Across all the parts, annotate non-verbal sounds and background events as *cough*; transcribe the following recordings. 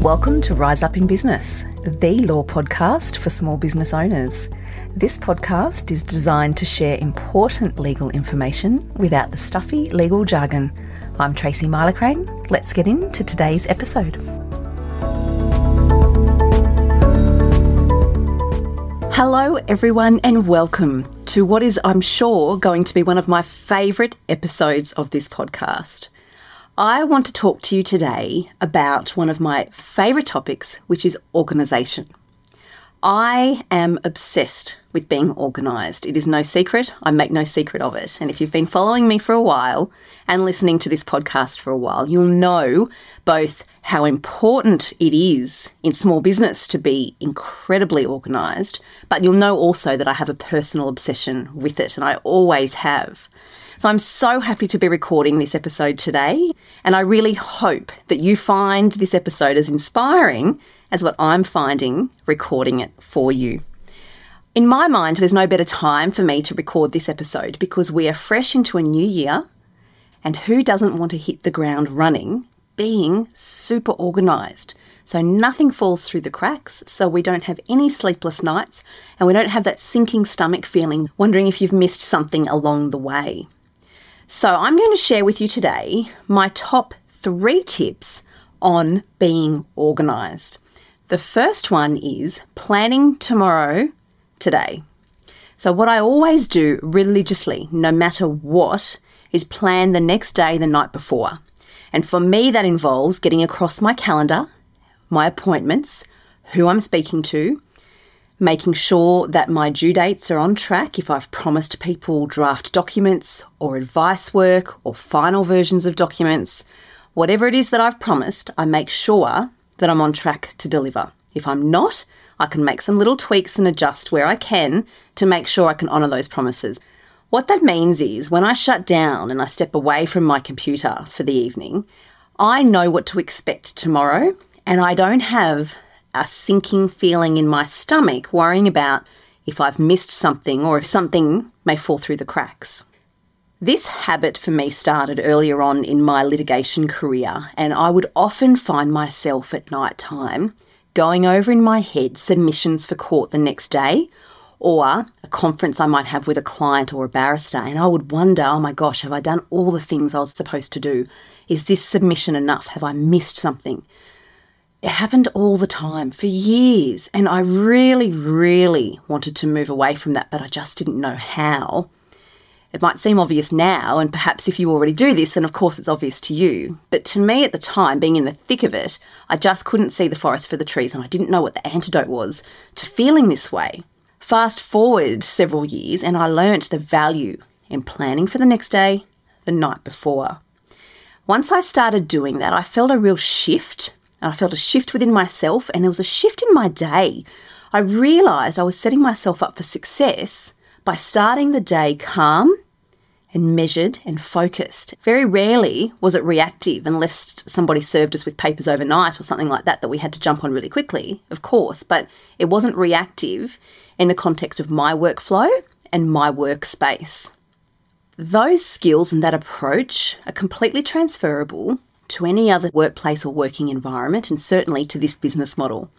Welcome to Rise Up in Business, the law podcast for small business owners. This podcast is designed to share important legal information without the stuffy legal jargon. I'm Tracy Milacrane. Let's get into today's episode. Hello, everyone, and welcome to what is, I'm sure, going to be one of my favourite episodes of this podcast. I want to talk to you today about one of my favourite topics, which is organisation. I am obsessed with being organised. It is no secret. I make no secret of it. And if you've been following me for a while and listening to this podcast for a while, you'll know both how important it is in small business to be incredibly organised, but you'll know also that I have a personal obsession with it, and I always have. So I'm so happy to be recording this episode today, and I really hope that you find this episode as inspiring as what I'm finding recording it for you. In my mind, there's no better time for me to record this episode because we are fresh into a new year, and who doesn't want to hit the ground running being super organised? So nothing falls through the cracks, so we don't have any sleepless nights, and we don't have that sinking stomach feeling, wondering if you've missed something along the way. So, I'm going to share with you today my top three tips on being organised. The first one is planning tomorrow today. So, what I always do religiously, no matter what, is plan the next day the night before. And for me, that involves getting across my calendar, my appointments, who I'm speaking to, making sure that my due dates are on track if I've promised people draft documents or advice work or final versions of documents. Whatever it is that I've promised, I make sure that I'm on track to deliver. If I'm not, I can make some little tweaks and adjust where I can to make sure I can honour those promises. What that means is when I shut down and I step away from my computer for the evening, I know what to expect tomorrow and I don't have a sinking feeling in my stomach, worrying about if I've missed something or if something may fall through the cracks. This habit for me started earlier on in my litigation career, and I would often find myself at night time going over in my head submissions for court the next day or a conference I might have with a client or a barrister, and I would wonder, oh my gosh, have I done all the things I was supposed to do? Is this submission enough? Have I missed something? It happened all the time for years. And I really, really wanted to move away from that, but I just didn't know how. It might seem obvious now, and perhaps if you already do this, then of course it's obvious to you. But to me at the time, being in the thick of it, I just couldn't see the forest for the trees, and I didn't know what the antidote was to feeling this way. Fast forward several years, and I learnt the value in planning for the next day the night before. Once I started doing that, I felt a real shift and I felt a shift within myself, and there was a shift in my day. I realised I was setting myself up for success by starting the day calm and measured and focused. Very rarely was it reactive unless somebody served us with papers overnight or something like that that we had to jump on really quickly, of course, but it wasn't reactive in the context of my workflow and my workspace. Those skills and that approach are completely transferable to any other workplace or working environment, and certainly to this business model.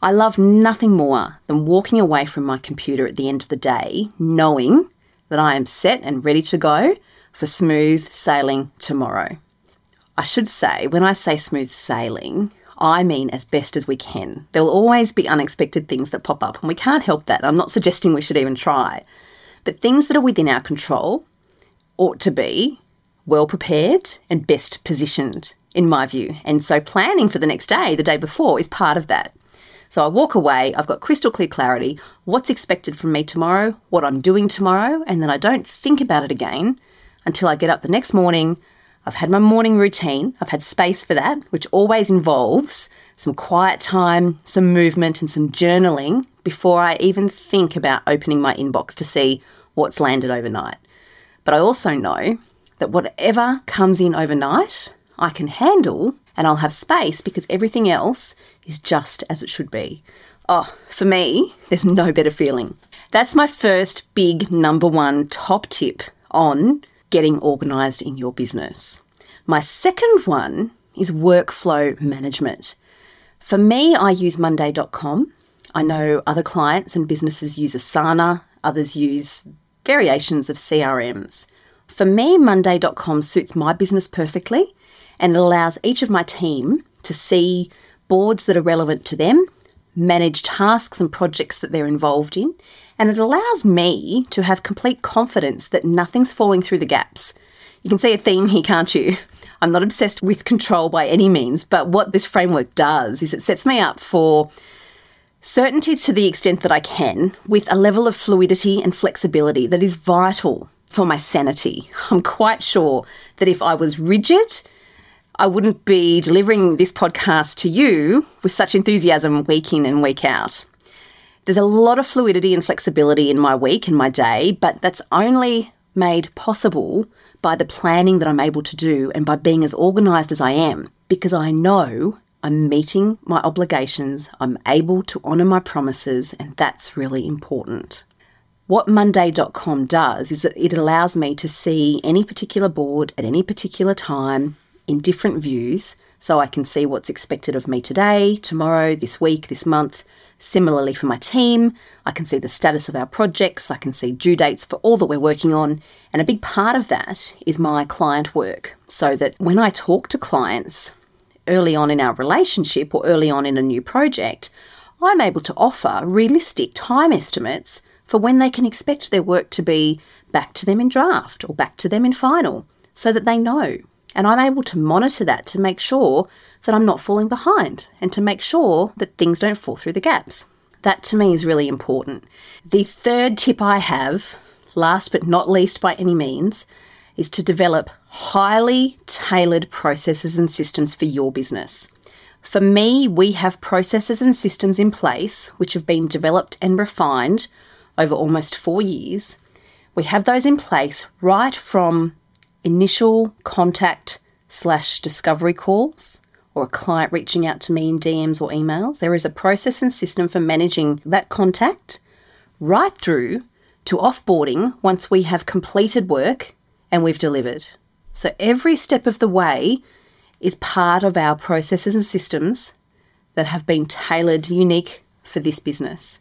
I love nothing more than walking away from my computer at the end of the day knowing that I am set and ready to go for smooth sailing tomorrow. I should say, when I say smooth sailing, I mean as best as we can. There will always be unexpected things that pop up, and we can't help that. I'm not suggesting we should even try. But things that are within our control ought to be well prepared and best positioned, in my view. And so planning for the next day, the day before, is part of that. So I walk away, I've got crystal clear clarity, what's expected from me tomorrow, what I'm doing tomorrow, and then I don't think about it again until I get up the next morning. I've had my morning routine, I've had space for that, which always involves some quiet time, some movement, and some journaling before I even think about opening my inbox to see what's landed overnight. But I also know that whatever comes in overnight, I can handle and I'll have space because everything else is just as it should be. Oh, for me, there's no better feeling. That's my first big number one top tip on getting organised in your business. My second one is workflow management. For me, I use Monday.com. I know other clients and businesses use Asana, others use variations of CRMs. For me, Monday.com suits my business perfectly and it allows each of my team to see boards that are relevant to them, manage tasks and projects that they're involved in, and it allows me to have complete confidence that nothing's falling through the gaps. You can see a theme here, can't you? *laughs* I'm not obsessed with control by any means, but what this framework does is it sets me up for certainty to the extent that I can, with a level of fluidity and flexibility that is vital for my sanity. I'm quite sure that if I was rigid, I wouldn't be delivering this podcast to you with such enthusiasm week in and week out. There's a lot of fluidity and flexibility in my week and my day, but that's only made possible by the planning that I'm able to do and by being as organised as I am because I know I'm meeting my obligations, I'm able to honour my promises, and that's really important. What Monday.com does is that it allows me to see any particular board at any particular time in different views so I can see what's expected of me today, tomorrow, this week, this month. Similarly, for my team, I can see the status of our projects, I can see due dates for all that we're working on, and a big part of that is my client work. So that when I talk to clients early on in our relationship or early on in a new project, I'm able to offer realistic time estimates for when they can expect their work to be back to them in draft or back to them in final so that they know and I'm able to monitor that to make sure that I'm not falling behind and to make sure that things don't fall through the gaps. That to me is really important. The third tip I have, last but not least by any means, is to develop highly tailored processes and systems for your business. For me, we have processes and systems in place which have been developed and refined over almost four years. We have those in place right from initial contact slash discovery calls or a client reaching out to me in DMs or emails. There is a process and system for managing that contact right through to offboarding once we have completed work and we've delivered. So every step of the way is part of our processes and systems that have been tailored unique for this business.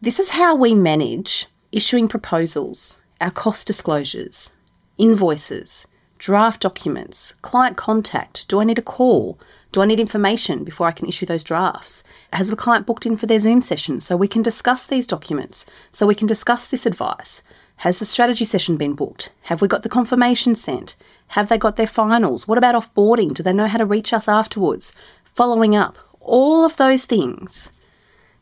This is how we manage issuing proposals, our cost disclosures, invoices, draft documents, client contact. Do I need a call? Do I need information before I can issue those drafts? Has the client booked in for their Zoom session so we can discuss these documents, so we can discuss this advice? Has the strategy session been booked? Have we got the confirmation sent? Have they got their finals? What about offboarding? Do they know how to reach us afterwards? Following up. All of those things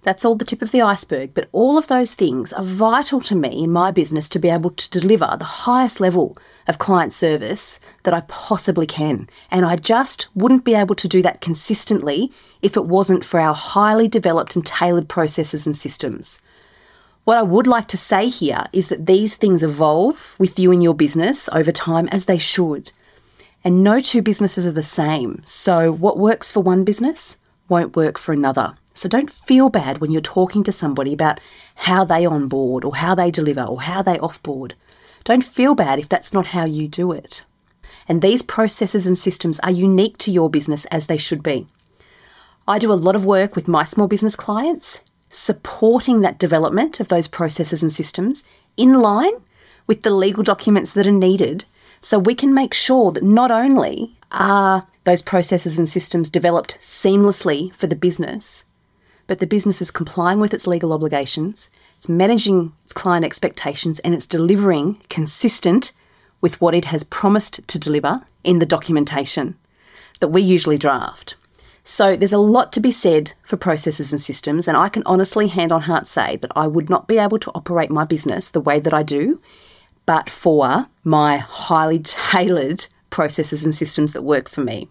that's all the tip of the iceberg, but all of those things are vital to me in my business to be able to deliver the highest level of client service that I possibly can. And I just wouldn't be able to do that consistently if it wasn't for our highly developed and tailored processes and systems. What I would like to say here is that these things evolve with you and your business over time as they should. And no two businesses are the same. So, what works for one business won't work for another. So don't feel bad when you're talking to somebody about how they onboard or how they deliver or how they offboard. Don't feel bad if that's not how you do it. And these processes and systems are unique to your business as they should be. I do a lot of work with my small business clients, supporting that development of those processes and systems in line with the legal documents that are needed so we can make sure that not only are those processes and systems developed seamlessly for the business, but the business is complying with its legal obligations, it's managing its client expectations, and it's delivering consistent with what it has promised to deliver in the documentation that we usually draft. So there's a lot to be said for processes and systems, and I can honestly, hand on heart, say that I would not be able to operate my business the way that I do, but for my highly *laughs* tailored processes and systems that work for me.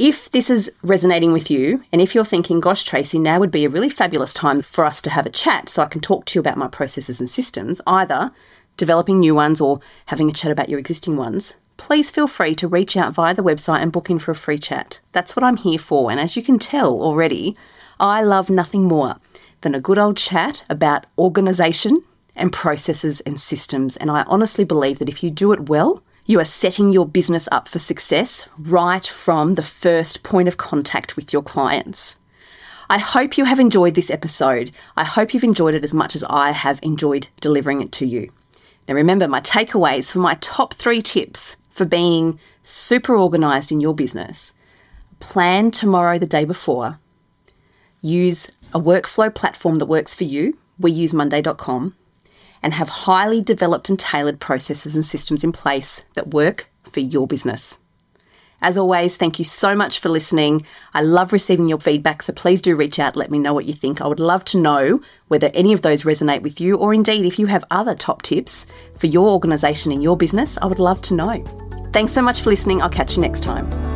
If this is resonating with you, and if you're thinking, gosh, Tracy, now would be a really fabulous time for us to have a chat so I can talk to you about my processes and systems, either developing new ones or having a chat about your existing ones, please feel free to reach out via the website and book in for a free chat. That's what I'm here for. And as you can tell already, I love nothing more than a good old chat about organisation and processes and systems. And I honestly believe that if you do it well, You are setting your business up for success right from the first point of contact with your clients. I hope you have enjoyed this episode. I hope you've enjoyed it as much as I have enjoyed delivering it to you. Now, remember my takeaways for my top three tips for being super organized in your business. Plan tomorrow the day before. Use a workflow platform that works for you. We use Monday.com and have highly developed and tailored processes and systems in place that work for your business. As always, thank you so much for listening. I love receiving your feedback, so please do reach out, let me know what you think. I would love to know whether any of those resonate with you, or indeed if you have other top tips for your organisation and your business, I would love to know. Thanks so much for listening. I'll catch you next time.